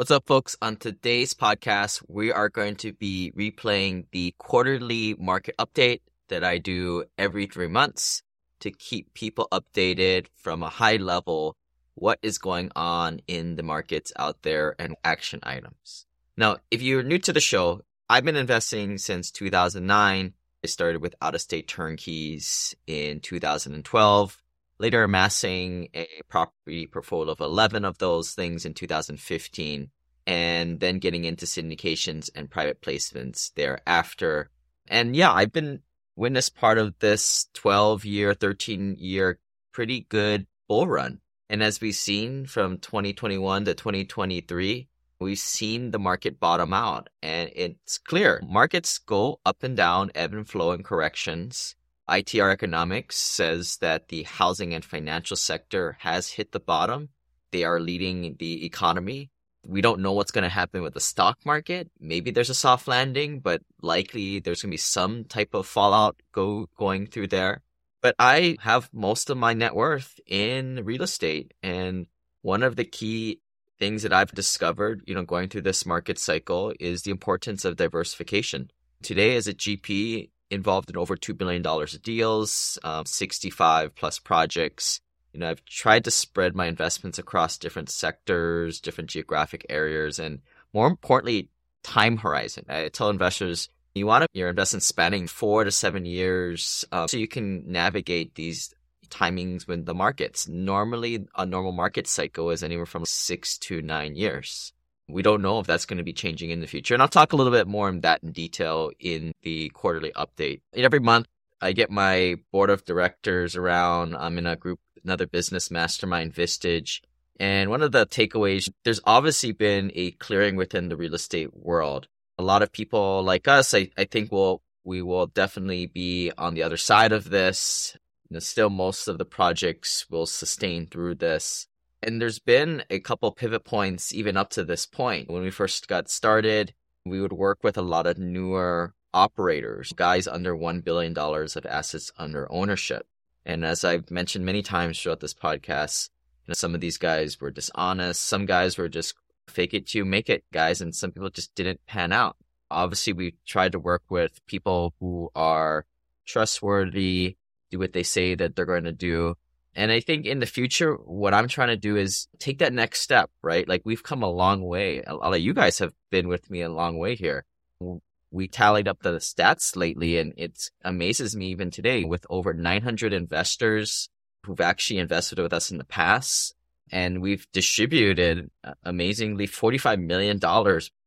What's up, folks? On today's podcast, we are going to be replaying the quarterly market update that I do every three months to keep people updated from a high level what is going on in the markets out there and action items. Now, if you're new to the show, I've been investing since 2009. I started with out of state turnkeys in 2012 later amassing a property portfolio of 11 of those things in 2015, and then getting into syndications and private placements thereafter. And yeah, I've been witness part of this 12 year, 13 year, pretty good bull run. And as we've seen from 2021 to 2023, we've seen the market bottom out. And it's clear markets go up and down, ebb and flow in corrections. ITR Economics says that the housing and financial sector has hit the bottom. They are leading the economy. We don't know what's going to happen with the stock market. Maybe there's a soft landing, but likely there's going to be some type of fallout go going through there. But I have most of my net worth in real estate. And one of the key things that I've discovered, you know, going through this market cycle is the importance of diversification. Today, as a GP, involved in over $2 billion of deals, um, 65 plus projects. You know, I've tried to spread my investments across different sectors, different geographic areas, and more importantly, time horizon. I tell investors you want your investment spanning four to seven years um, so you can navigate these timings when the markets. Normally, a normal market cycle is anywhere from six to nine years we don't know if that's going to be changing in the future. And I'll talk a little bit more on that in detail in the quarterly update. Every month, I get my board of directors around. I'm in a group, another business mastermind, Vistage. And one of the takeaways, there's obviously been a clearing within the real estate world. A lot of people like us, I, I think will we will definitely be on the other side of this. You know, still, most of the projects will sustain through this. And there's been a couple pivot points even up to this point. When we first got started, we would work with a lot of newer operators, guys under $1 billion of assets under ownership. And as I've mentioned many times throughout this podcast, you know, some of these guys were dishonest. Some guys were just fake it to make it guys. And some people just didn't pan out. Obviously, we tried to work with people who are trustworthy, do what they say that they're going to do, and I think in the future, what I'm trying to do is take that next step, right? Like we've come a long way. A lot of you guys have been with me a long way here. We tallied up the stats lately and it amazes me even today with over 900 investors who've actually invested with us in the past. And we've distributed uh, amazingly $45 million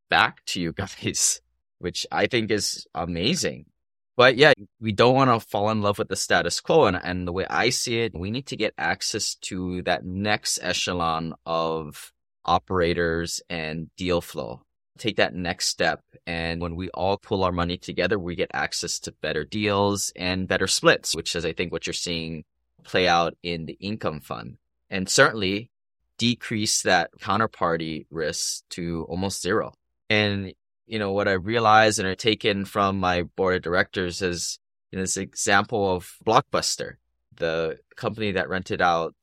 back to you guys, which I think is amazing. But yeah, we don't want to fall in love with the status quo. And, and the way I see it, we need to get access to that next echelon of operators and deal flow. Take that next step. And when we all pull our money together, we get access to better deals and better splits, which is, I think, what you're seeing play out in the income fund. And certainly decrease that counterparty risk to almost zero. And you know, what I realized and are taken from my board of directors is in this example of Blockbuster, the company that rented out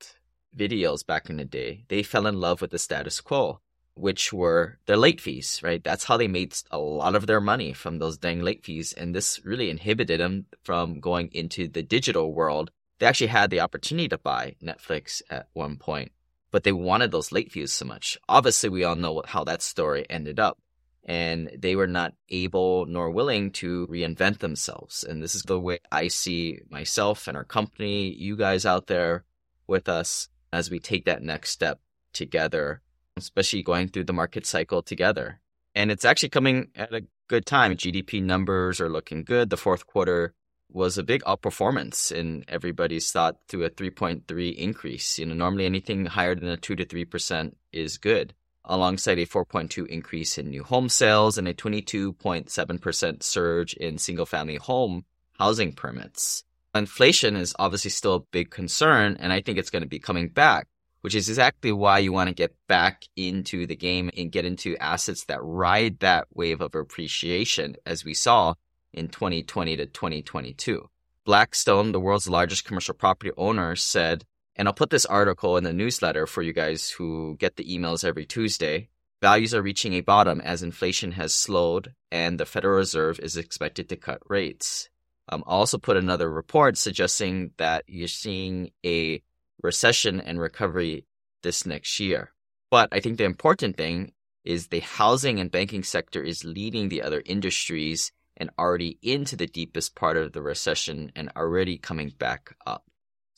videos back in the day. They fell in love with the status quo, which were their late fees, right? That's how they made a lot of their money from those dang late fees. And this really inhibited them from going into the digital world. They actually had the opportunity to buy Netflix at one point, but they wanted those late fees so much. Obviously, we all know how that story ended up and they were not able nor willing to reinvent themselves. And this is the way I see myself and our company, you guys out there with us as we take that next step together, especially going through the market cycle together. And it's actually coming at a good time. GDP numbers are looking good. The fourth quarter was a big outperformance in everybody's thought to a 3.3 increase. You know, normally anything higher than a 2 to 3% is good alongside a 4.2 increase in new home sales and a 22.7% surge in single family home housing permits. Inflation is obviously still a big concern, and I think it's going to be coming back, which is exactly why you want to get back into the game and get into assets that ride that wave of appreciation as we saw in 2020 to 2022. Blackstone, the world's largest commercial property owner, said and I'll put this article in the newsletter for you guys who get the emails every Tuesday. values are reaching a bottom as inflation has slowed and the Federal Reserve is expected to cut rates. Um, also put another report suggesting that you're seeing a recession and recovery this next year. But I think the important thing is the housing and banking sector is leading the other industries and already into the deepest part of the recession and already coming back up.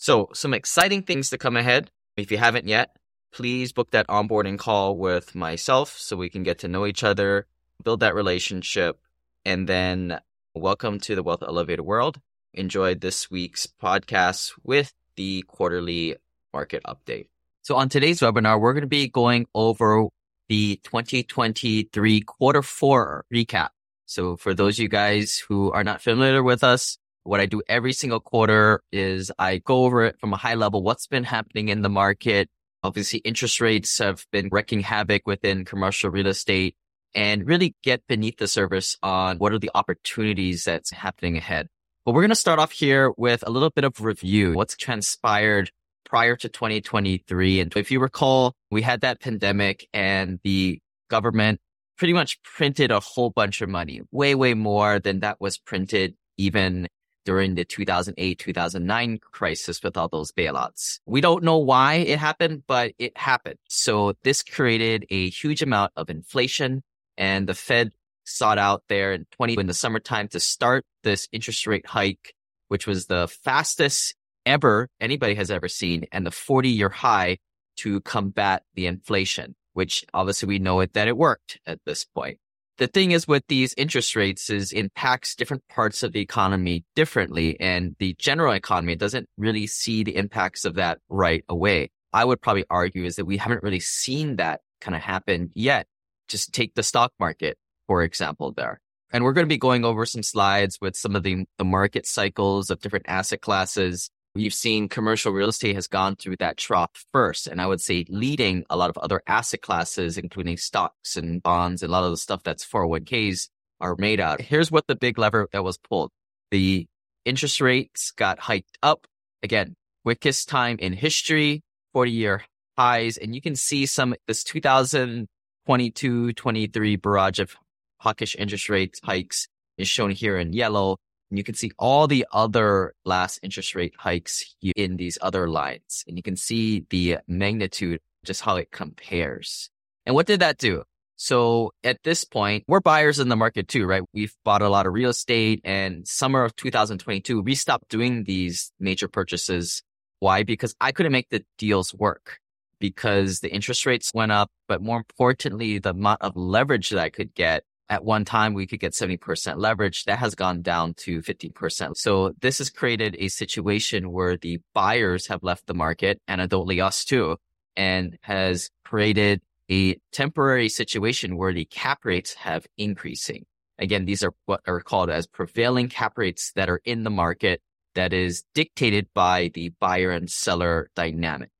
So some exciting things to come ahead. If you haven't yet, please book that onboarding call with myself so we can get to know each other, build that relationship, and then welcome to the Wealth Elevator world. Enjoy this week's podcast with the quarterly market update. So on today's webinar, we're going to be going over the 2023 quarter four recap. So for those of you guys who are not familiar with us, what I do every single quarter is I go over it from a high level, what's been happening in the market. Obviously, interest rates have been wreaking havoc within commercial real estate and really get beneath the surface on what are the opportunities that's happening ahead. But we're going to start off here with a little bit of review. What's transpired prior to 2023. And if you recall, we had that pandemic and the government pretty much printed a whole bunch of money, way, way more than that was printed even during the 2008, 2009 crisis with all those bailouts. We don't know why it happened, but it happened. So this created a huge amount of inflation and the Fed sought out there in 20 in the summertime to start this interest rate hike, which was the fastest ever anybody has ever seen and the 40 year high to combat the inflation, which obviously we know it that it worked at this point. The thing is with these interest rates is impacts different parts of the economy differently and the general economy doesn't really see the impacts of that right away. I would probably argue is that we haven't really seen that kind of happen yet. Just take the stock market, for example, there. And we're going to be going over some slides with some of the, the market cycles of different asset classes We've seen commercial real estate has gone through that trough first. And I would say leading a lot of other asset classes, including stocks and bonds and a lot of the stuff that's 401ks are made out. Here's what the big lever that was pulled. The interest rates got hiked up again, quickest time in history, 40 year highs. And you can see some, this 2022, 23 barrage of hawkish interest rate hikes is shown here in yellow. And you can see all the other last interest rate hikes in these other lines. And you can see the magnitude, just how it compares. And what did that do? So at this point, we're buyers in the market too, right? We've bought a lot of real estate and summer of 2022, we stopped doing these major purchases. Why? Because I couldn't make the deals work because the interest rates went up, but more importantly, the amount of leverage that I could get at one time, we could get 70% leverage. That has gone down to 50%. So this has created a situation where the buyers have left the market, and adultly us too, and has created a temporary situation where the cap rates have increasing. Again, these are what are called as prevailing cap rates that are in the market that is dictated by the buyer and seller dynamic.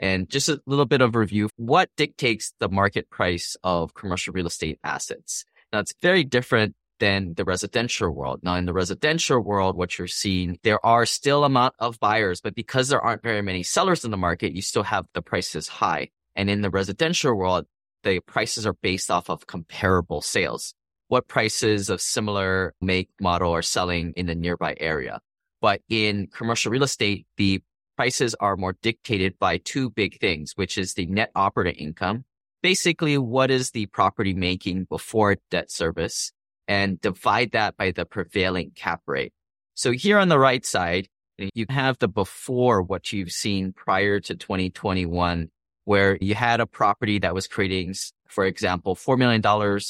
And just a little bit of review. What dictates the market price of commercial real estate assets? Now it's very different than the residential world. Now in the residential world, what you're seeing, there are still amount of buyers, but because there aren't very many sellers in the market, you still have the prices high. And in the residential world, the prices are based off of comparable sales. What prices of similar make model are selling in the nearby area. But in commercial real estate, the prices are more dictated by two big things, which is the net operating income basically what is the property making before debt service and divide that by the prevailing cap rate. So here on the right side, you have the before what you've seen prior to 2021, where you had a property that was creating, for example, $4 million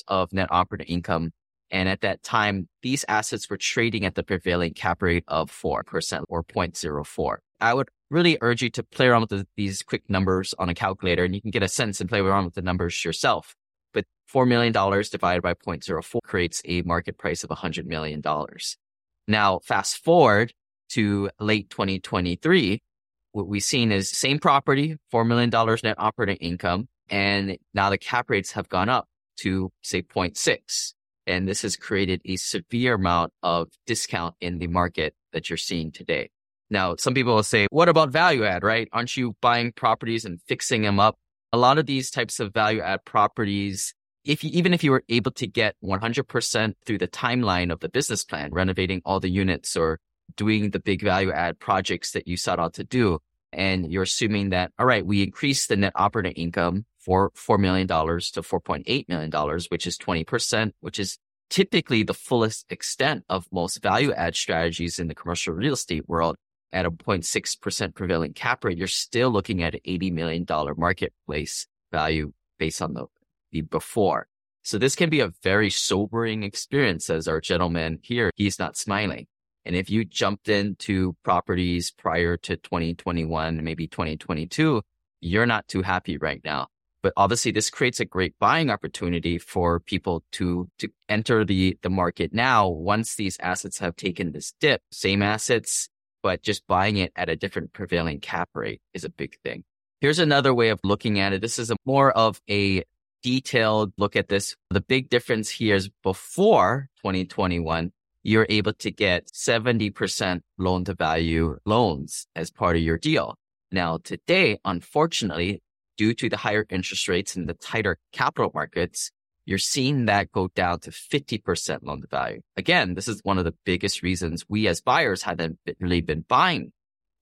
of net operating income. And at that time, these assets were trading at the prevailing cap rate of 4% or 0.04. I would really urge you to play around with the, these quick numbers on a calculator and you can get a sense and play around with the numbers yourself. But $4 million divided by 0.04 creates a market price of $100 million. Now, fast forward to late 2023, what we've seen is same property, $4 million net operating income. And now the cap rates have gone up to say 0.6. And this has created a severe amount of discount in the market that you're seeing today. Now, some people will say, what about value add, right? Aren't you buying properties and fixing them up a lot of these types of value add properties, if you, even if you were able to get 100% through the timeline of the business plan, renovating all the units or doing the big value add projects that you set out to do, and you're assuming that, all right, we increase the net operating income for $4 million to $4.8 million, which is 20%, which is typically the fullest extent of most value add strategies in the commercial real estate world at a 0.6% prevailing cap rate, you're still looking at an $80 million marketplace value based on the, the before. So this can be a very sobering experience as our gentleman here, he's not smiling. And if you jumped into properties prior to 2021, maybe 2022, you're not too happy right now. But obviously this creates a great buying opportunity for people to, to enter the, the market now once these assets have taken this dip. Same assets, but just buying it at a different prevailing cap rate is a big thing. Here's another way of looking at it. This is a more of a detailed look at this. The big difference here is before 2021, you're able to get 70% loan to value loans as part of your deal. Now today, unfortunately, due to the higher interest rates and the tighter capital markets, you're seeing that go down to 50% loan to value. Again, this is one of the biggest reasons we as buyers haven't really been buying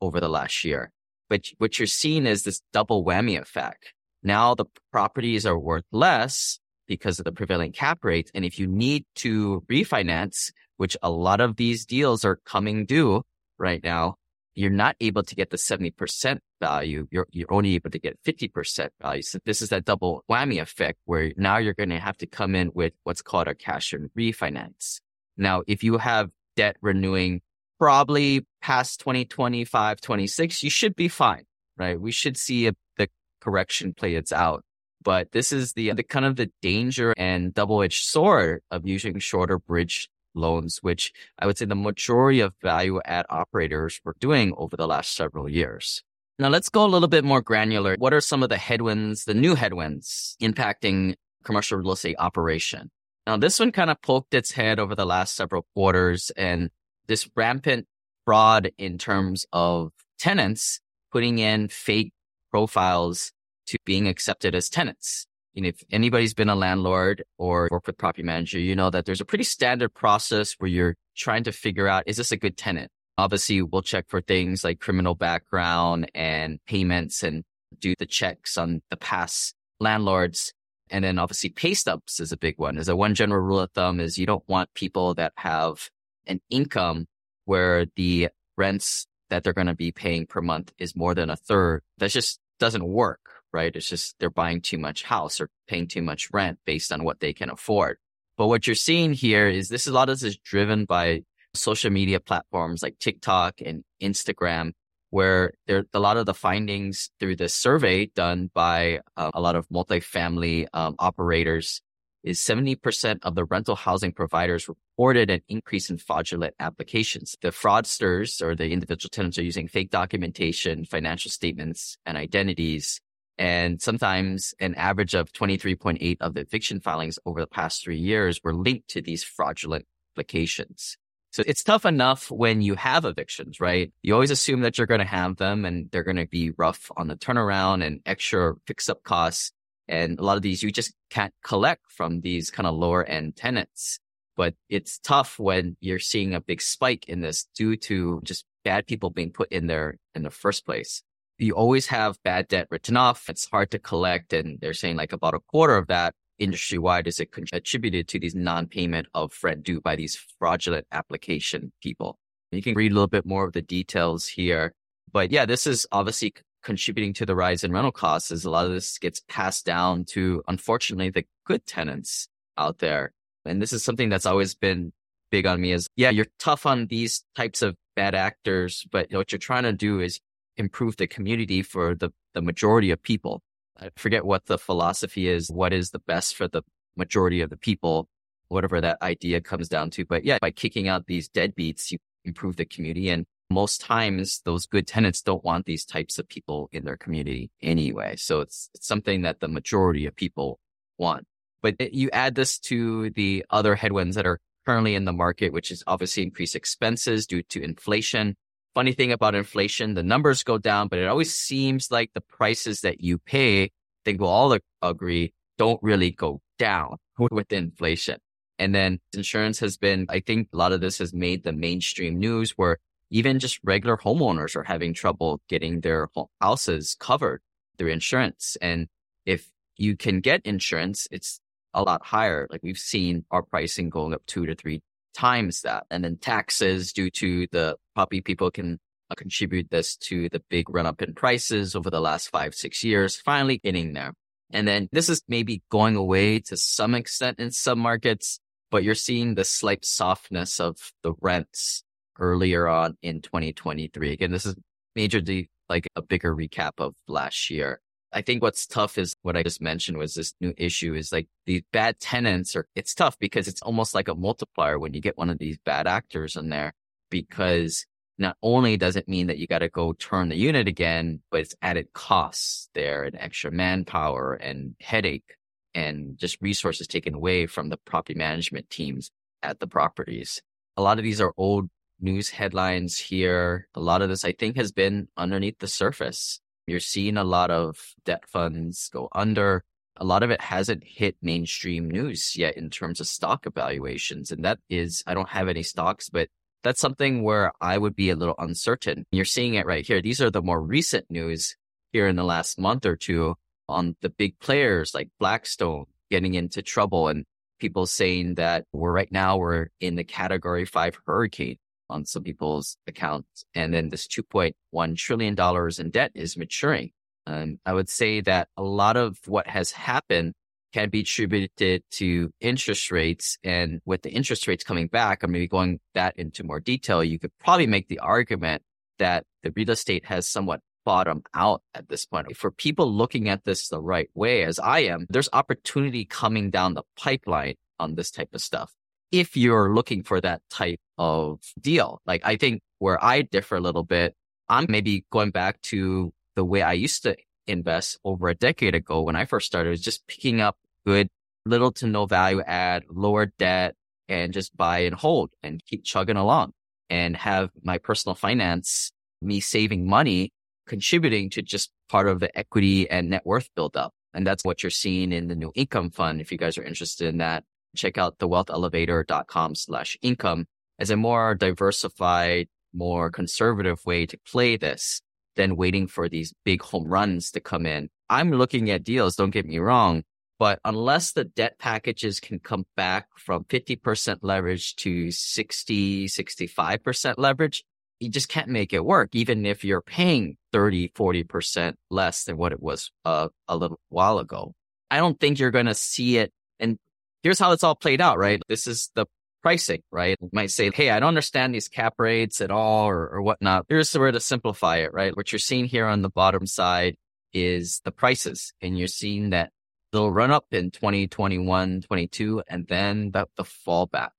over the last year. But what you're seeing is this double whammy effect. Now the properties are worth less because of the prevailing cap rates. And if you need to refinance, which a lot of these deals are coming due right now, you're not able to get the 70% value. You're, you're only able to get 50% value. So this is that double whammy effect where now you're going to have to come in with what's called a cash and refinance. Now, if you have debt renewing probably past 2025, 26, you should be fine, right? We should see a, the correction play its out. But this is the, the kind of the danger and double edged sword of using shorter bridge loans, which I would say the majority of value add operators were doing over the last several years. Now let's go a little bit more granular. What are some of the headwinds, the new headwinds impacting commercial real estate operation? Now this one kind of poked its head over the last several quarters and this rampant fraud in terms of tenants putting in fake profiles to being accepted as tenants know, if anybody's been a landlord or worked with property manager, you know that there's a pretty standard process where you're trying to figure out, is this a good tenant? Obviously, we'll check for things like criminal background and payments and do the checks on the past landlords. And then obviously pay stubs is a big one. Is a one general rule of thumb is you don't want people that have an income where the rents that they're going to be paying per month is more than a third. That just doesn't work right? It's just they're buying too much house or paying too much rent based on what they can afford. But what you're seeing here is this a lot of this is driven by social media platforms like TikTok and Instagram, where there a lot of the findings through this survey done by uh, a lot of multifamily um, operators is 70% of the rental housing providers reported an increase in fraudulent applications. The fraudsters or the individual tenants are using fake documentation, financial statements, and identities and sometimes an average of 23.8 of the eviction filings over the past three years were linked to these fraudulent applications. So it's tough enough when you have evictions, right? You always assume that you're going to have them and they're going to be rough on the turnaround and extra fix up costs. And a lot of these you just can't collect from these kind of lower end tenants. But it's tough when you're seeing a big spike in this due to just bad people being put in there in the first place you always have bad debt written off. It's hard to collect. And they're saying like about a quarter of that industry wide is it attributed to these non-payment of rent due by these fraudulent application people. You can read a little bit more of the details here. But yeah, this is obviously contributing to the rise in rental costs as a lot of this gets passed down to, unfortunately, the good tenants out there. And this is something that's always been big on me is, yeah, you're tough on these types of bad actors, but what you're trying to do is improve the community for the, the majority of people. I forget what the philosophy is, what is the best for the majority of the people, whatever that idea comes down to. But yeah, by kicking out these deadbeats, you improve the community. And most times those good tenants don't want these types of people in their community anyway. So it's, it's something that the majority of people want. But you add this to the other headwinds that are currently in the market, which is obviously increased expenses due to inflation funny thing about inflation, the numbers go down, but it always seems like the prices that you pay think we'll all agree don't really go down with inflation. And then insurance has been, I think a lot of this has made the mainstream news where even just regular homeowners are having trouble getting their houses covered through insurance. And if you can get insurance, it's a lot higher. Like we've seen our pricing going up two to three times that. And then taxes due to the probably people can uh, contribute this to the big run up in prices over the last five, six years, finally getting there. And then this is maybe going away to some extent in some markets, but you're seeing the slight softness of the rents earlier on in 2023. Again, this is majorly like a bigger recap of last year. I think what's tough is what I just mentioned was this new issue is like these bad tenants are, it's tough because it's almost like a multiplier when you get one of these bad actors in there because not only does it mean that you got to go turn the unit again, but it's added costs there and extra manpower and headache and just resources taken away from the property management teams at the properties. A lot of these are old news headlines here. A lot of this, I think, has been underneath the surface. You're seeing a lot of debt funds go under. A lot of it hasn't hit mainstream news yet in terms of stock evaluations. And that is, I don't have any stocks, but that's something where I would be a little uncertain. You're seeing it right here. These are the more recent news here in the last month or two on the big players like Blackstone getting into trouble and people saying that we're right now we're in the category five hurricane on some people's accounts. And then this $2.1 trillion in debt is maturing. I would say that a lot of what has happened can be attributed to interest rates. And with the interest rates coming back, I'm maybe going that into more detail. You could probably make the argument that the real estate has somewhat bottomed out at this point. For people looking at this the right way, as I am, there's opportunity coming down the pipeline on this type of stuff if you're looking for that type of deal. Like I think where I differ a little bit, I'm maybe going back to the way I used to invest over a decade ago when I first started was just picking up good little to no value add, lower debt and just buy and hold and keep chugging along and have my personal finance, me saving money, contributing to just part of the equity and net worth buildup. And that's what you're seeing in the new income fund. If you guys are interested in that, check out thewealthelevator.com slash income as a more diversified, more conservative way to play this than waiting for these big home runs to come in. I'm looking at deals, don't get me wrong, but unless the debt packages can come back from 50% leverage to 60, 65% leverage, you just can't make it work, even if you're paying 30, 40% less than what it was uh, a little while ago. I don't think you're going to see it. And here's how it's all played out, right? This is the pricing, right? You might say, Hey, I don't understand these cap rates at all or, or whatnot. Here's where to simplify it, right? What you're seeing here on the bottom side is the prices and you're seeing that they'll run up in 2021, 22, and then the, the fallback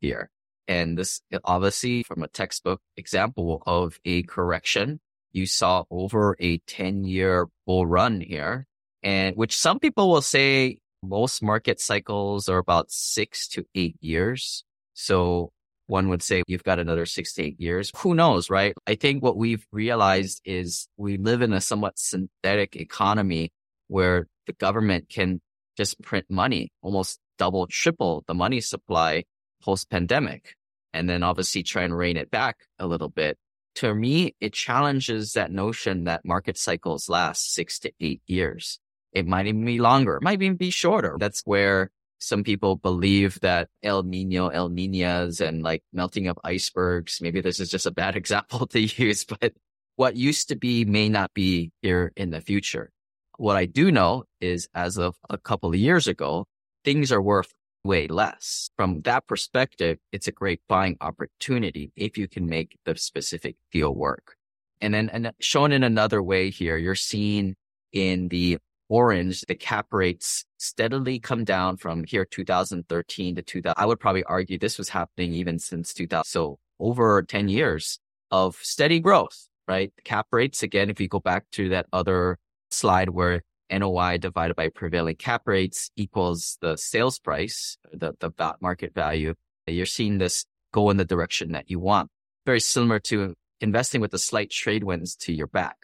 here. And this obviously from a textbook example of a correction you saw over a 10 year bull run here and which some people will say most market cycles are about six to eight years. So one would say you've got another six to eight years. Who knows, right? I think what we've realized is we live in a somewhat synthetic economy where the government can just print money, almost double, triple the money supply post pandemic. And then obviously try and rein it back a little bit. To me, it challenges that notion that market cycles last six to eight years. It might even be longer. It might even be shorter. That's where some people believe that El Nino, El Ninas and like melting of icebergs. Maybe this is just a bad example to use, but what used to be may not be here in the future. What I do know is as of a couple of years ago, things are worth way less. From that perspective, it's a great buying opportunity if you can make the specific deal work. And then and shown in another way here, you're seeing in the orange, the cap rates steadily come down from here 2013 to 2000. I would probably argue this was happening even since 2000. So over 10 years of steady growth, right? Cap rates, again, if you go back to that other slide where NOI divided by prevailing cap rates equals the sales price, the, the market value, you're seeing this go in the direction that you want. Very similar to investing with the slight trade winds to your back.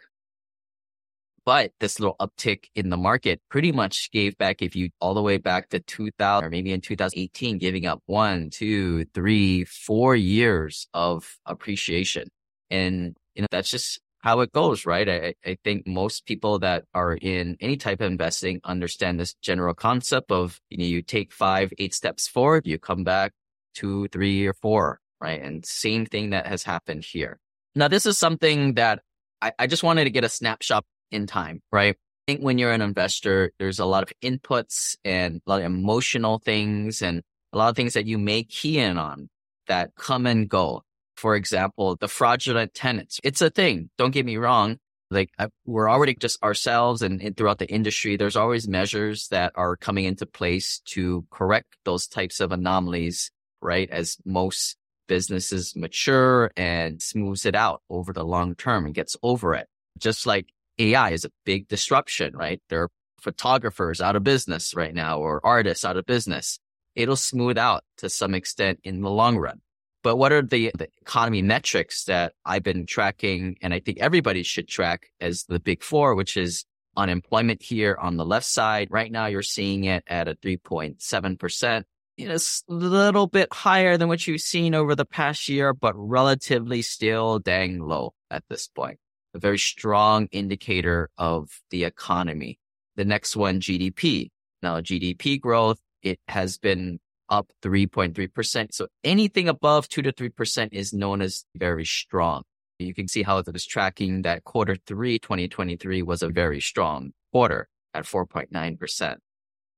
But this little uptick in the market pretty much gave back, if you all the way back to 2000 or maybe in 2018, giving up one, two, three, four years of appreciation. And, you know, that's just how it goes, right? I, I think most people that are in any type of investing understand this general concept of, you know, you take five, eight steps forward, you come back two, three or four, right? And same thing that has happened here. Now, this is something that I, I just wanted to get a snapshot in time, right? I think when you're an investor, there's a lot of inputs and a lot of emotional things and a lot of things that you may key in on that come and go. For example, the fraudulent tenants. It's a thing. Don't get me wrong. Like I, we're already just ourselves and, and throughout the industry, there's always measures that are coming into place to correct those types of anomalies, right? As most businesses mature and smooths it out over the long term and gets over it. Just like AI is a big disruption, right? There are photographers out of business right now or artists out of business. It'll smooth out to some extent in the long run. But what are the, the economy metrics that I've been tracking and I think everybody should track as the big four, which is unemployment here on the left side. Right now, you're seeing it at a 3.7%. It's a little bit higher than what you've seen over the past year, but relatively still dang low at this point a very strong indicator of the economy. The next one, GDP. Now, GDP growth, it has been up 3.3%. So anything above 2 to 3% is known as very strong. You can see how it is tracking that quarter three, 2023 was a very strong quarter at 4.9%.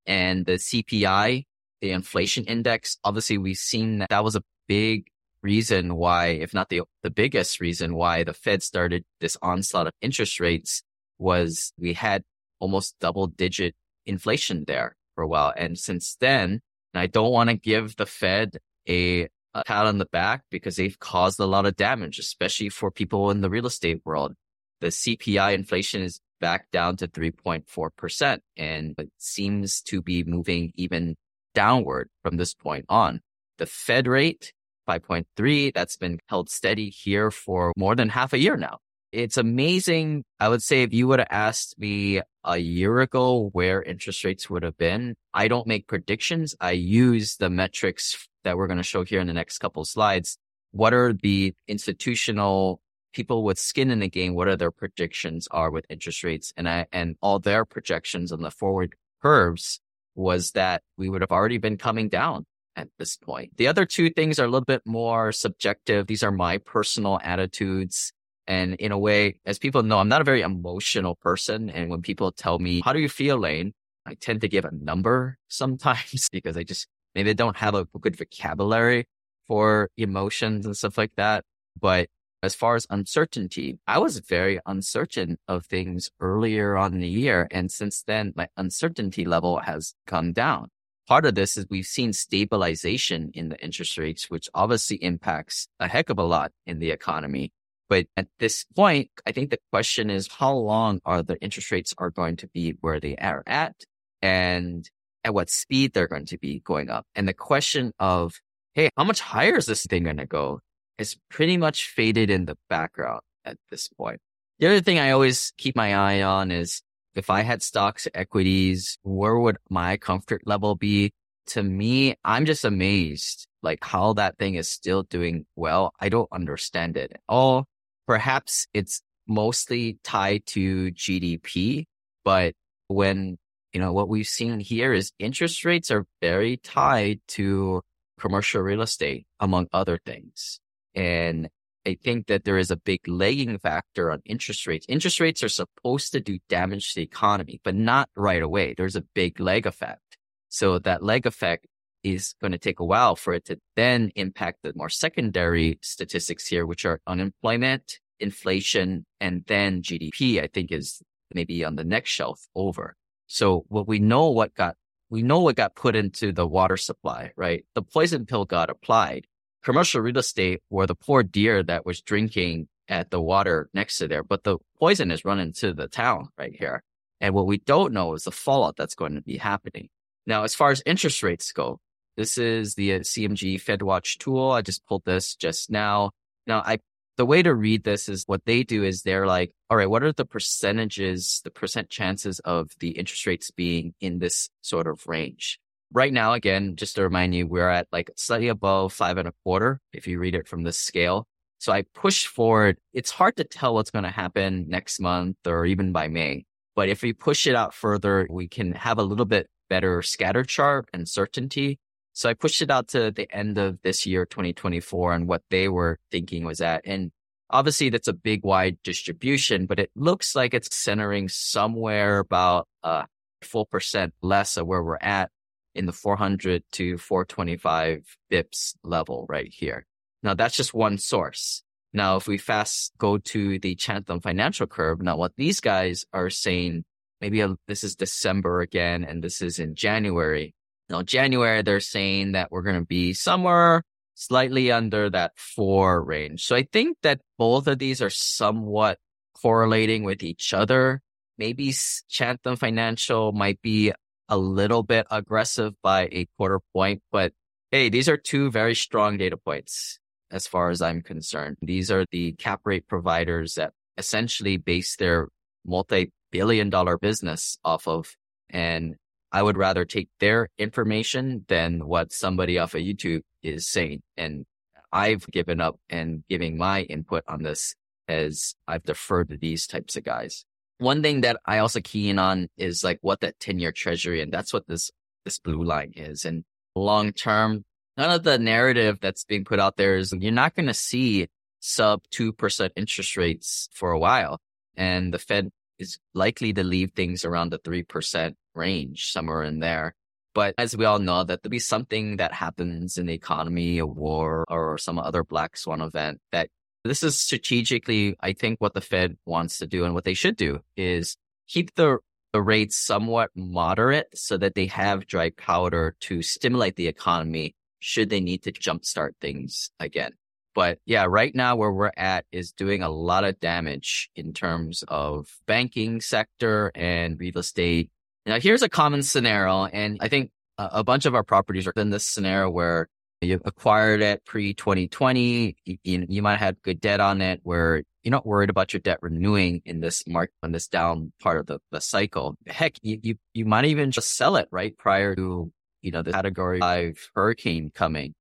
And the CPI, the inflation index, obviously we've seen that that was a big reason why, if not the, the biggest reason why the Fed started this onslaught of interest rates was we had almost double digit inflation there for a while. And since then, and I don't want to give the Fed a, a pat on the back because they've caused a lot of damage, especially for people in the real estate world. The CPI inflation is back down to 3.4% and it seems to be moving even downward from this point on. The Fed rate 5.3. That's been held steady here for more than half a year now. It's amazing. I would say if you would have asked me a year ago where interest rates would have been, I don't make predictions. I use the metrics that we're going to show here in the next couple slides. What are the institutional people with skin in the game? What are their predictions are with interest rates? And I, and all their projections on the forward curves was that we would have already been coming down at this point. The other two things are a little bit more subjective. These are my personal attitudes. And in a way, as people know, I'm not a very emotional person. And when people tell me, how do you feel, Lane? I tend to give a number sometimes because I just maybe I don't have a good vocabulary for emotions and stuff like that. But as far as uncertainty, I was very uncertain of things earlier on in the year. And since then, my uncertainty level has come down part of this is we've seen stabilization in the interest rates, which obviously impacts a heck of a lot in the economy. But at this point, I think the question is how long are the interest rates are going to be where they are at and at what speed they're going to be going up. And the question of, Hey, how much higher is this thing going to go is pretty much faded in the background at this point. The other thing I always keep my eye on is if I had stocks, equities, where would my comfort level be? To me, I'm just amazed like how that thing is still doing well. I don't understand it at all. Perhaps it's mostly tied to GDP, but when, you know, what we've seen here is interest rates are very tied to commercial real estate, among other things. And I think that there is a big lagging factor on interest rates. Interest rates are supposed to do damage to the economy, but not right away. There's a big lag effect. So that lag effect is going to take a while for it to then impact the more secondary statistics here, which are unemployment, inflation, and then GDP, I think is maybe on the next shelf over. So what we know what got, we know what got put into the water supply, right? The poison pill got applied commercial real estate were the poor deer that was drinking at the water next to there, but the poison is running to the town right here. And what we don't know is the fallout that's going to be happening. Now, as far as interest rates go, this is the uh, CMG CME FedWatch tool. I just pulled this just now. Now, I the way to read this is what they do is they're like, all right, what are the percentages, the percent chances of the interest rates being in this sort of range? Right now, again, just to remind you, we're at like slightly above five and a quarter if you read it from this scale. So I push forward. It's hard to tell what's going to happen next month or even by May. But if we push it out further, we can have a little bit better scatter chart and certainty so I pushed it out to the end of this year, 2024, and what they were thinking was at. And obviously that's a big wide distribution, but it looks like it's centering somewhere about uh, a full percent less of where we're at in the 400 to 425 bips level right here. Now that's just one source. Now, if we fast go to the Chatham financial curve, now what these guys are saying, maybe a, this is December again, and this is in January know, January, they're saying that we're going to be somewhere slightly under that four range. So I think that both of these are somewhat correlating with each other. Maybe Chatham Financial might be a little bit aggressive by a quarter point, but hey, these are two very strong data points as far as I'm concerned. These are the cap rate providers that essentially base their multi billion dollar business off of. And I would rather take their information than what somebody off of YouTube is saying. And I've given up and giving my input on this as I've deferred to these types of guys. One thing that I also key in on is like what that 10 year treasury, and that's what this, this blue line is. And long term, none of the narrative that's being put out there is you're not going to see sub 2% interest rates for a while. And the Fed is likely to leave things around the 3% range, somewhere in there. But as we all know, that there'll be something that happens in the economy, a war, or some other black swan event that this is strategically, I think, what the Fed wants to do and what they should do is keep the, the rates somewhat moderate so that they have dry powder to stimulate the economy should they need to jumpstart things again. But yeah, right now where we're at is doing a lot of damage in terms of banking sector and real estate. Now here's a common scenario. And I think a, a bunch of our properties are in this scenario where you acquired it pre 2020. You, you, might have good debt on it where you're not worried about your debt renewing in this market, in this down part of the, the cycle. Heck, you, you, you might even just sell it right prior to, you know, the category five hurricane coming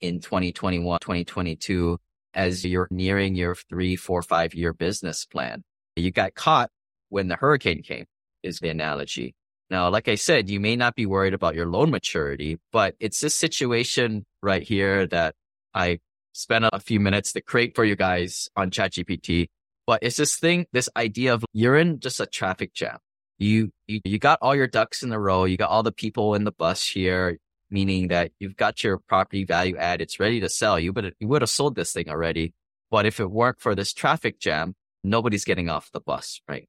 in 2021, 2022 as you're nearing your three, four, five year business plan. You got caught when the hurricane came is the analogy. Now, like I said, you may not be worried about your loan maturity, but it's this situation right here that I spent a few minutes to create for you guys on ChatGPT. But it's this thing, this idea of you're in just a traffic jam. You, you, you got all your ducks in a row. You got all the people in the bus here meaning that you've got your property value add, it's ready to sell. You would you would have sold this thing already. But if it weren't for this traffic jam, nobody's getting off the bus, right?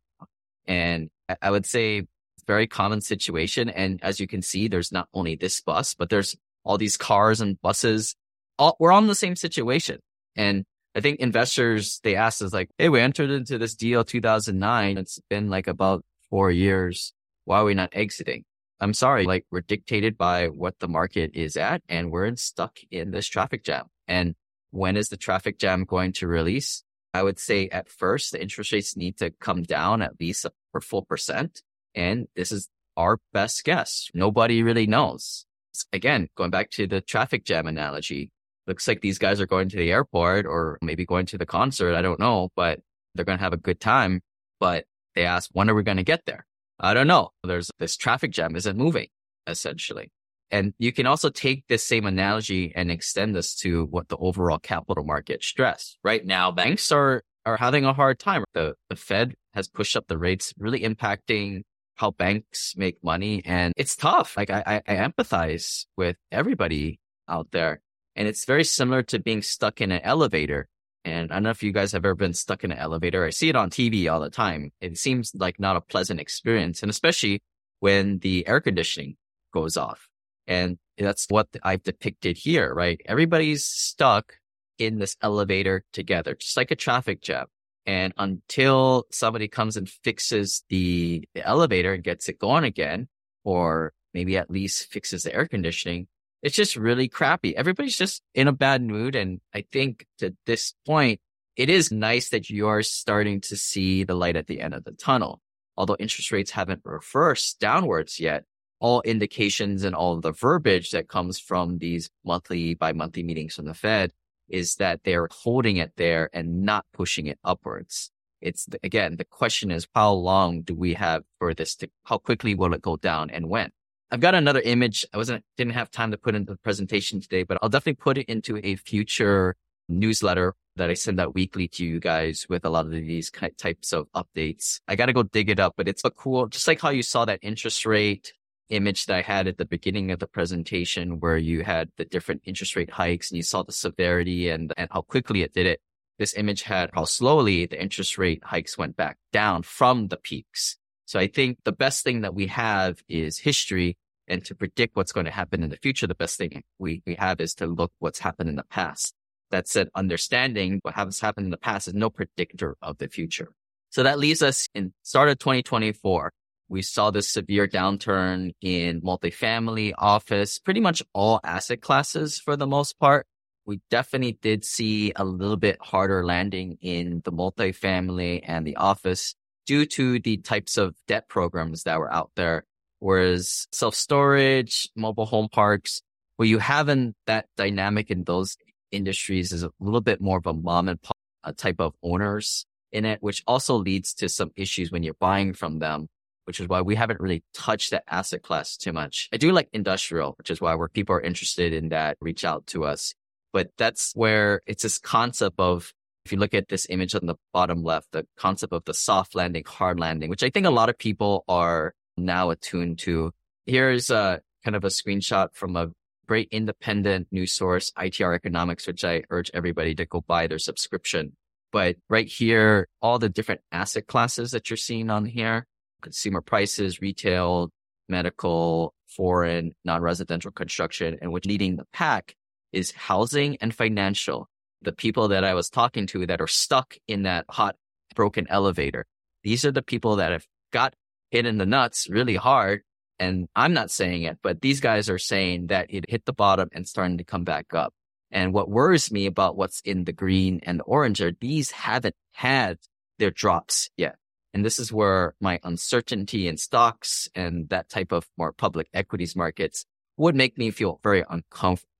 And I would say very common situation. And as you can see, there's not only this bus, but there's all these cars and buses. All, we're all in the same situation. And I think investors, they asked us like, Hey, we entered into this deal 2009. It's been like about four years. Why are we not exiting? I'm sorry, like we're dictated by what the market is at and we're stuck in this traffic jam. And when is the traffic jam going to release? I would say at first the interest rates need to come down at least a full percent. And this is our best guess. Nobody really knows. Again, going back to the traffic jam analogy, looks like these guys are going to the airport or maybe going to the concert. I don't know, but they're going to have a good time. But they ask, when are we going to get there? I don't know. There's this traffic jam isn't moving essentially. And you can also take this same analogy and extend this to what the overall capital market stress. Right now, banks are, are having a hard time. The, the Fed has pushed up the rates, really impacting how banks make money. And it's tough. Like I, I, empathize with everybody out there. And it's very similar to being stuck in an elevator and I don't know if you guys have ever been stuck in an elevator. I see it on TV all the time. It seems like not a pleasant experience. And especially when the air conditioning goes off. And that's what I've depicted here, right? Everybody's stuck in this elevator together, just like a traffic jam. And until somebody comes and fixes the, the elevator and gets it going again, or maybe at least fixes the air conditioning, it's just really crappy. Everybody's just in a bad mood. And I think to this point, it is nice that you are starting to see the light at the end of the tunnel. Although interest rates haven't reversed downwards yet, all indications and all the verbiage that comes from these monthly by monthly meetings from the Fed is that they're holding it there and not pushing it upwards. It's again, the question is how long do we have for this to, how quickly will it go down and when? I've got another image. I wasn't, didn't have time to put into the presentation today, but I'll definitely put it into a future newsletter that I send out weekly to you guys with a lot of these types of updates. I got to go dig it up, but it's a cool, just like how you saw that interest rate image that I had at the beginning of the presentation where you had the different interest rate hikes and you saw the severity and, and how quickly it did it. This image had how slowly the interest rate hikes went back down from the peaks. So I think the best thing that we have is history and to predict what's going to happen in the future. The best thing we, we have is to look what's happened in the past. That said, understanding what has happened in the past is no predictor of the future. So that leaves us in start of 2024. We saw this severe downturn in multifamily, office, pretty much all asset classes for the most part. We definitely did see a little bit harder landing in the multifamily and the office due to the types of debt programs that were out there. Whereas self storage, mobile home parks, where you have in that dynamic in those industries is a little bit more of a mom and pop uh, type of owners in it, which also leads to some issues when you're buying from them which is why we haven't really touched that asset class too much. I do like industrial, which is why where people are interested in that, reach out to us. But that's where it's this concept of, if you look at this image on the bottom left, the concept of the soft landing, hard landing, which I think a lot of people are now attuned to. Here's a kind of a screenshot from a great independent news source, ITR Economics, which I urge everybody to go buy their subscription. But right here, all the different asset classes that you're seeing on here, consumer prices, retail, medical, foreign, non-residential construction, and which leading the pack is housing and financial. The people that I was talking to that are stuck in that hot, broken elevator. These are the people that have got hit in the nuts really hard. And I'm not saying it, but these guys are saying that it hit the bottom and starting to come back up. And what worries me about what's in the green and the orange are these haven't had their drops yet. And this is where my uncertainty in stocks and that type of more public equities markets would make me feel very uncomfortable.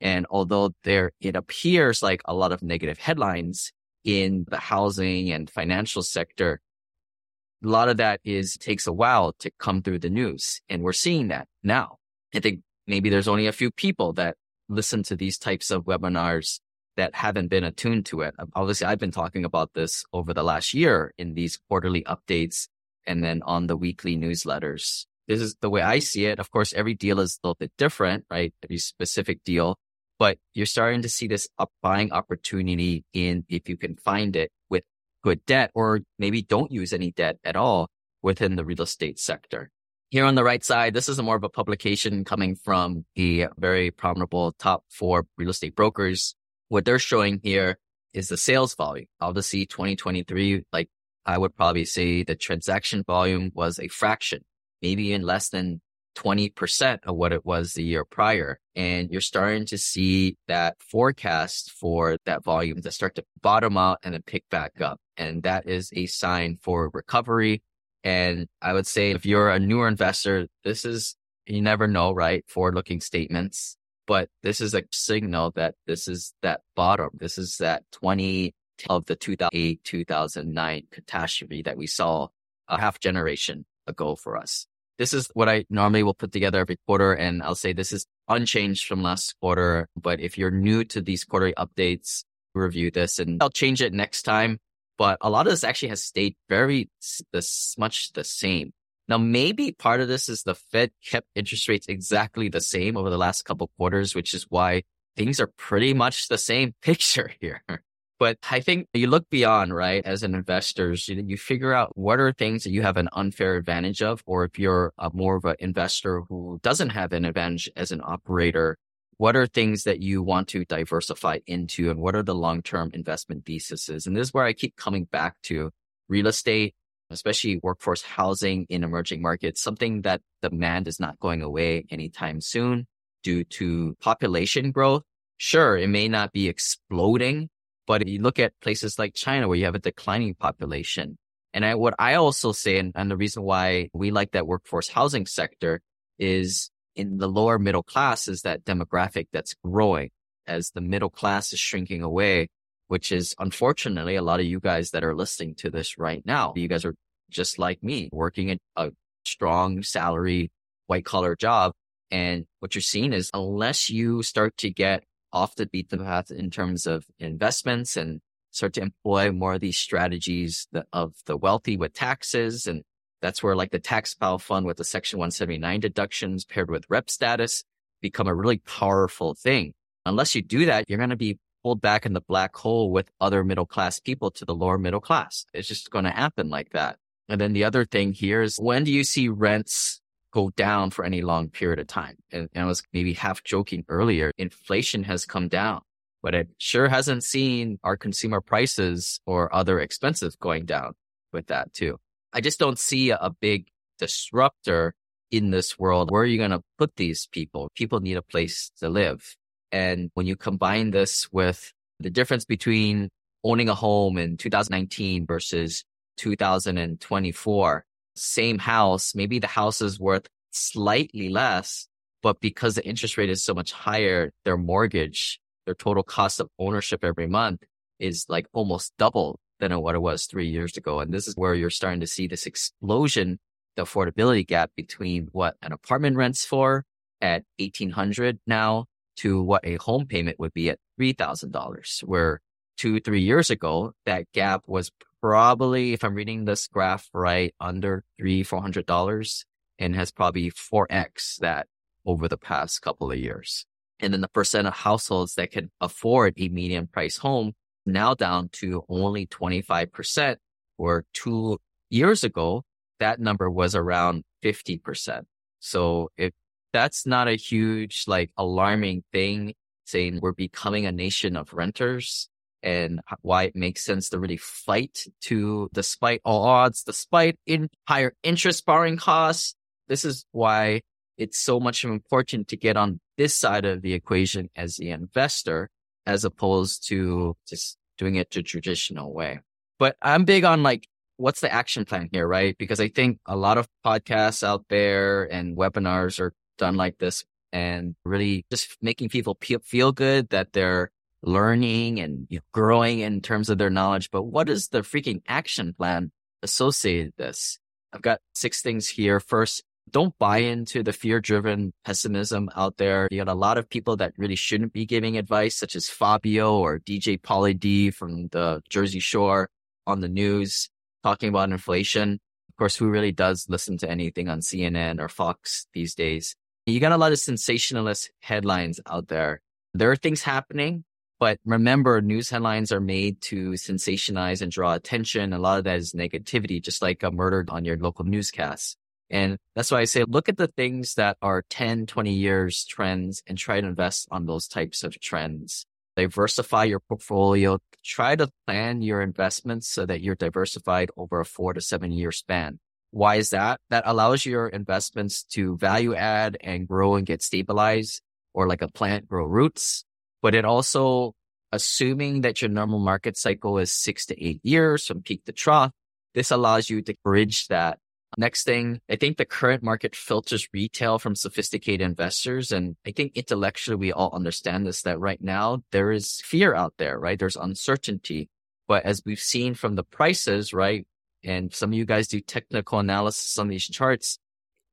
And although there, it appears like a lot of negative headlines in the housing and financial sector, a lot of that is takes a while to come through the news. And we're seeing that now. I think maybe there's only a few people that listen to these types of webinars that haven't been attuned to it. Obviously, I've been talking about this over the last year in these quarterly updates and then on the weekly newsletters. This is the way I see it. Of course, every deal is a little bit different, right? Every specific deal, but you're starting to see this up buying opportunity in if you can find it with good debt or maybe don't use any debt at all within the real estate sector. Here on the right side, this is more of a publication coming from a very prominent top four real estate brokers what they're showing here is the sales volume. Obviously, 2023, like I would probably say the transaction volume was a fraction, maybe in less than 20% of what it was the year prior. And you're starting to see that forecast for that volume to start to bottom out and then pick back up. And that is a sign for recovery. And I would say if you're a newer investor, this is, you never know, right? Forward looking statements but this is a signal that this is that bottom. This is that 20 of the 2008, 2009 catastrophe that we saw a half generation ago for us. This is what I normally will put together every quarter. And I'll say this is unchanged from last quarter. But if you're new to these quarterly updates, review this and I'll change it next time. But a lot of this actually has stayed very this much the same. Now, maybe part of this is the Fed kept interest rates exactly the same over the last couple quarters, which is why things are pretty much the same picture here. But I think you look beyond, right? As an investor, you, you figure out what are things that you have an unfair advantage of, or if you're a more of an investor who doesn't have an advantage as an operator, what are things that you want to diversify into and what are the long-term investment theses? And this is where I keep coming back to real estate especially workforce housing in emerging markets, something that demand is not going away anytime soon due to population growth. Sure, it may not be exploding But you look at places like China where you have a declining population. And I, what I also say, and, and the reason why we like that workforce housing sector is in the lower middle class is that demographic that's growing as the middle class is shrinking away, which is unfortunately a lot of you guys that are listening to this right now. You guys are just like me working in a strong salary, white collar job. And what you're seeing is unless you start to get off the beaten path in terms of investments and start to employ more of these strategies of the wealthy with taxes. And that's where like the tax file fund with the section 179 deductions paired with rep status become a really powerful thing. Unless you do that, you're going to be pulled back in the black hole with other middle class people to the lower middle class. It's just going to happen like that. And then the other thing here is when do you see rents go down for any long period of time? And, and I was maybe half joking earlier, inflation has come down, but it sure hasn't seen our consumer prices or other expenses going down with that too. I just don't see a, big disruptor in this world. Where are you going to put these people? People need a place to live. And when you combine this with the difference between owning a home in 2019 versus 2024, same house, maybe the house is worth slightly less, but because the interest rate is so much higher, their mortgage, their total cost of ownership every month is like almost double than what it was three years ago. And this is where you're starting to see this explosion, the affordability gap between what an apartment rents for at 1800 now to what a home payment would be at $3,000, where two, three years ago, that gap was probably, if I'm reading this graph right, under three, four hundred dollars and has probably 4x that over the past couple of years. And then the percent of households that can afford a medium price home now down to only 25%, where two years ago, that number was around 50%. So if that's not a huge, like alarming thing saying we're becoming a nation of renters and why it makes sense to really fight to, despite all odds, despite in higher interest borrowing costs. This is why it's so much of important to get on this side of the equation as the investor, as opposed to just doing it the traditional way. But I'm big on like, what's the action plan here, right? Because I think a lot of podcasts out there and webinars are done like this and really just making people feel good that they're learning and you know, growing in terms of their knowledge. But what is the freaking action plan associated with this? I've got six things here. First, don't buy into the fear driven pessimism out there. You got a lot of people that really shouldn't be giving advice, such as Fabio or DJ Pauly D from the Jersey Shore on the news talking about inflation. Of course, who really does listen to anything on CNN or Fox these days? You got a lot of sensationalist headlines out there. There are things happening, but remember, news headlines are made to sensationalize and draw attention. A lot of that is negativity, just like a murder on your local newscast. And that's why I say, look at the things that are 10, 20 years trends and try to invest on those types of trends. Diversify your portfolio. Try to plan your investments so that you're diversified over a four to seven year span. Why is that? That allows your investments to value add and grow and get stabilized or like a plant grow roots. But it also, assuming that your normal market cycle is six to eight years from peak to trough, this allows you to bridge that. Next thing, I think the current market filters retail from sophisticated investors. And I think intellectually we all understand this, that right now there is fear out there, right? There's uncertainty. But as we've seen from the prices, right? And some of you guys do technical analysis on these charts.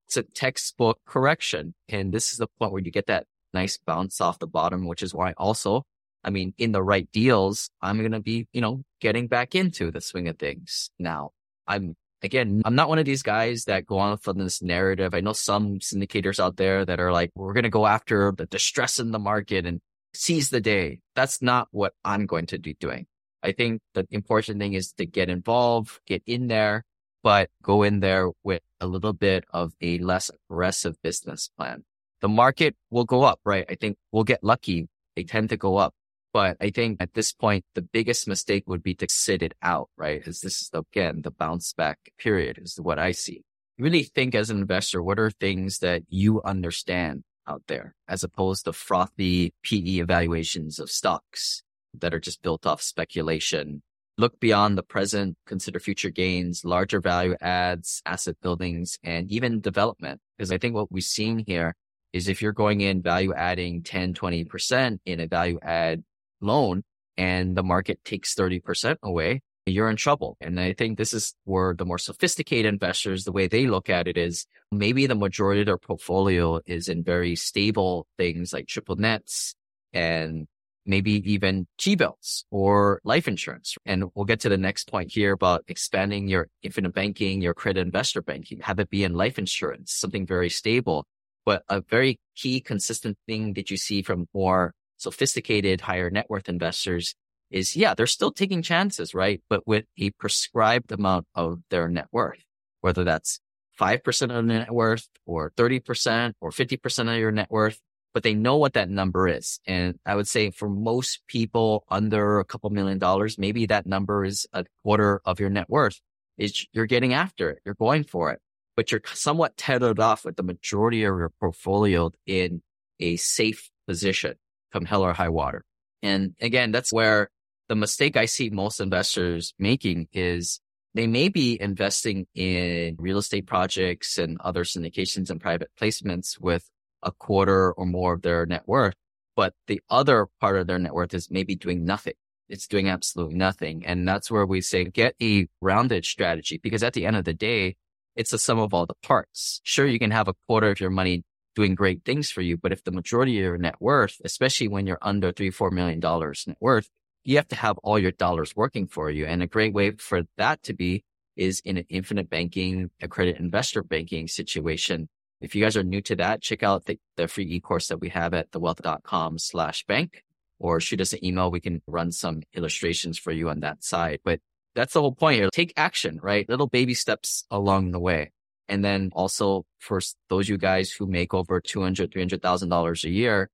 It's a textbook correction. And this is the point where you get that nice bounce off the bottom, which is why also, I mean, in the right deals, I'm going to be, you know, getting back into the swing of things now. I'm again, I'm not one of these guys that go on for this narrative. I know some syndicators out there that are like, we're going to go after the distress in the market and seize the day. That's not what I'm going to be doing. I think the important thing is to get involved, get in there, but go in there with a little bit of a less aggressive business plan. The market will go up, right? I think we'll get lucky. They tend to go up. But I think at this point, the biggest mistake would be to sit it out, right? Because this is again, the bounce back period is what I see. Really think as an investor, what are things that you understand out there as opposed to frothy PE evaluations of stocks? That are just built off speculation. Look beyond the present, consider future gains, larger value adds, asset buildings, and even development. Because I think what we've seen here is if you're going in value adding 10, 20% in a value add loan and the market takes 30% away, you're in trouble. And I think this is where the more sophisticated investors, the way they look at it is maybe the majority of their portfolio is in very stable things like triple nets and maybe even T-bills or life insurance. And we'll get to the next point here about expanding your infinite banking, your credit investor banking, have it be in life insurance, something very stable. But a very key consistent thing that you see from more sophisticated higher net worth investors is yeah, they're still taking chances, right? But with a prescribed amount of their net worth, whether that's 5% of net worth or 30% or 50% of your net worth, but they know what that number is. And I would say for most people under a couple million dollars, maybe that number is a quarter of your net worth is you're getting after it. You're going for it, but you're somewhat tethered off with the majority of your portfolio in a safe position come hell or high water. And again, that's where the mistake I see most investors making is they may be investing in real estate projects and other syndications and private placements with a quarter or more of their net worth, but the other part of their net worth is maybe doing nothing. It's doing absolutely nothing. And that's where we say get a rounded strategy because at the end of the day, it's the sum of all the parts. Sure, you can have a quarter of your money doing great things for you, but if the majority of your net worth, especially when you're under three, four million dollars net worth, you have to have all your dollars working for you. And a great way for that to be is in an infinite banking, a credit investor banking situation. If you guys are new to that, check out the, the free e-course that we have at thewealth.com slash bank or shoot us an email. We can run some illustrations for you on that side. But that's the whole point here. Take action, right? Little baby steps along the way. And then also for those you guys who make over $200, $300,000 a year,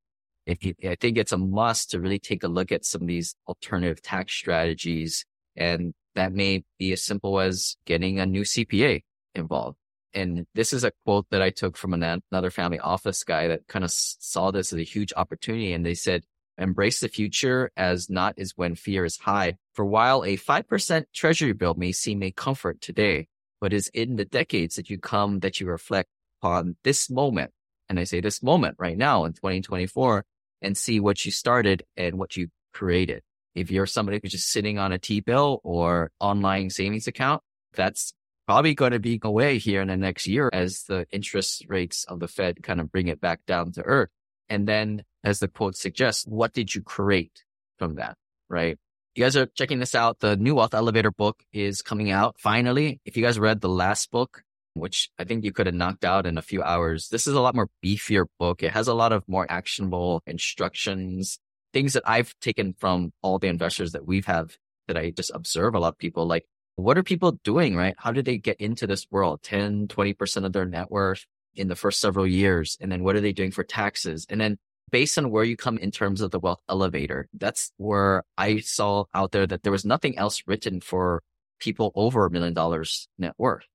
if you, I think it's a must to really take a look at some of these alternative tax strategies. And that may be as simple as getting a new CPA involved. And this is a quote that I took from another family office guy that kind of saw this as a huge opportunity. And they said, embrace the future as not as when fear is high. For while a 5% treasury bill may seem a comfort today, but is in the decades that you come that you reflect upon this moment. And I say this moment right now in 2024 and see what you started and what you created. If you're somebody who's just sitting on a T-bill or online savings account, that's probably going to be away here in the next year as the interest rates of the Fed kind of bring it back down to earth. And then as the quote suggests, what did you create from that? Right. You guys are checking this out. The new wealth elevator book is coming out finally. If you guys read the last book, which I think you could have knocked out in a few hours. This is a lot more beefier book. It has a lot of more actionable instructions, things that I've taken from all the investors that we've have that I just observe a lot of people like, what are people doing, right? How did they get into this world? 10, 20% of their net worth in the first several years. And then what are they doing for taxes? And then based on where you come in terms of the wealth elevator, that's where I saw out there that there was nothing else written for people over a million dollars net worth.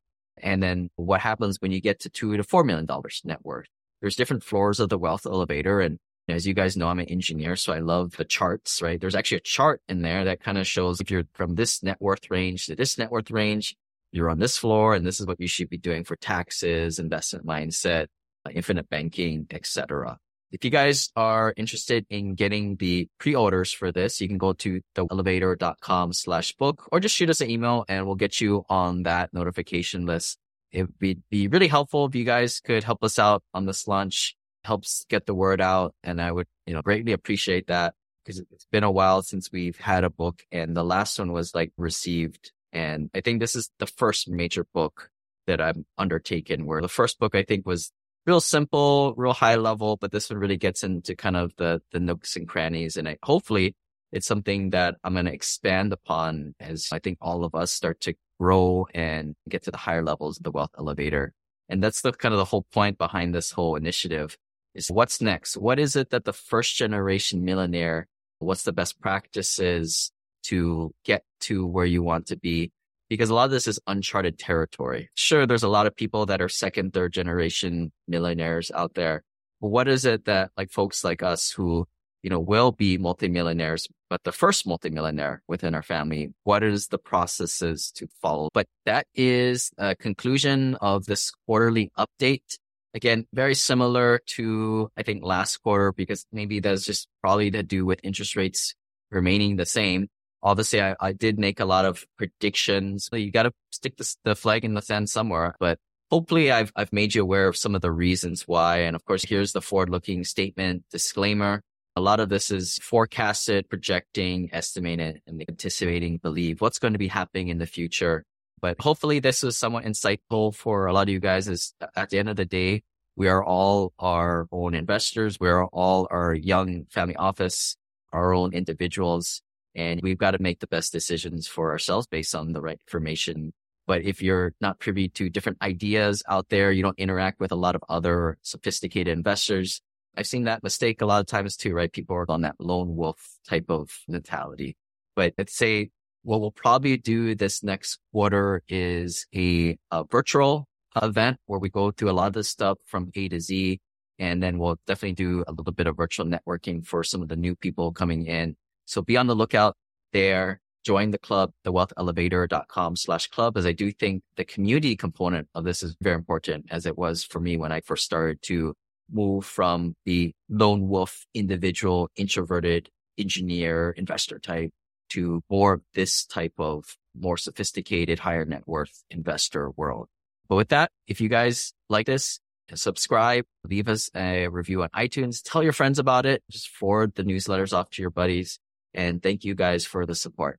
And then what happens when you get to two to four million dollars net worth? There's different floors of the wealth elevator. And as you guys know, I'm an engineer, so I love the charts, right? There's actually a chart in there that kind of shows if you're from this net worth range to this net worth range, you're on this floor and this is what you should be doing for taxes, investment mindset, uh, infinite banking, etc. If you guys are interested in getting the pre-orders for this, you can go to theelevator.com slash book or just shoot us an email and we'll get you on that notification list. It would be really helpful if you guys could help us out on this launch, helps get the word out. And I would, you know, greatly appreciate that because it's been a while since we've had a book and the last one was like received. And I think this is the first major book that I've undertaken where the first book I think was real simple, real high level, but this one really gets into kind of the, the nooks and crannies. And I, hopefully it's something that I'm going to expand upon as I think all of us start to grow and get to the higher levels of the wealth elevator. And that's the kind of the whole point behind this whole initiative is what's next? What is it that the first generation millionaire, what's the best practices to get to where you want to be? because a lot of this is uncharted territory. Sure, there's a lot of people that are second, third generation millionaires out there. But what is it that like folks like us who you know, will be multimillionaires, but the first multimillionaire within our family, what is the processes to follow? But that is a conclusion of this quarterly update. Again, very similar to, I think, last quarter, because maybe that's just probably to do with interest rates remaining the same. Obviously, I, I did make a lot of predictions. You got to stick the, the flag in the sand somewhere, but hopefully I've, I've made you aware of some of the reasons why. And of course, here's the forward looking statement disclaimer. A lot of this is forecasted, projecting, estimated, and anticipating, believe what's going to be happening in the future. But hopefully this is somewhat insightful for a lot of you guys is at the end of the day, we are all our own investors. We are all our young family office, our own individuals, and we've got to make the best decisions for ourselves based on the right information. But if you're not privy to different ideas out there, you don't interact with a lot of other sophisticated investors, I've seen that mistake a lot of times too, right? People are on that lone wolf type of mentality. But let's say what we'll probably do this next quarter is a, a virtual event where we go through a lot of this stuff from A to Z. And then we'll definitely do a little bit of virtual networking for some of the new people coming in. So be on the lookout there. Join the club, thewealthelevator.com slash club, as I do think the community component of this is very important as it was for me when I first started to move from the lone wolf individual, introverted engineer, investor type to more of this type of more sophisticated, higher net worth investor world. But with that, if you guys like this, uh, subscribe, leave us a review on iTunes, tell your friends about it, just forward the newsletters off to your buddies. And thank you guys for the support.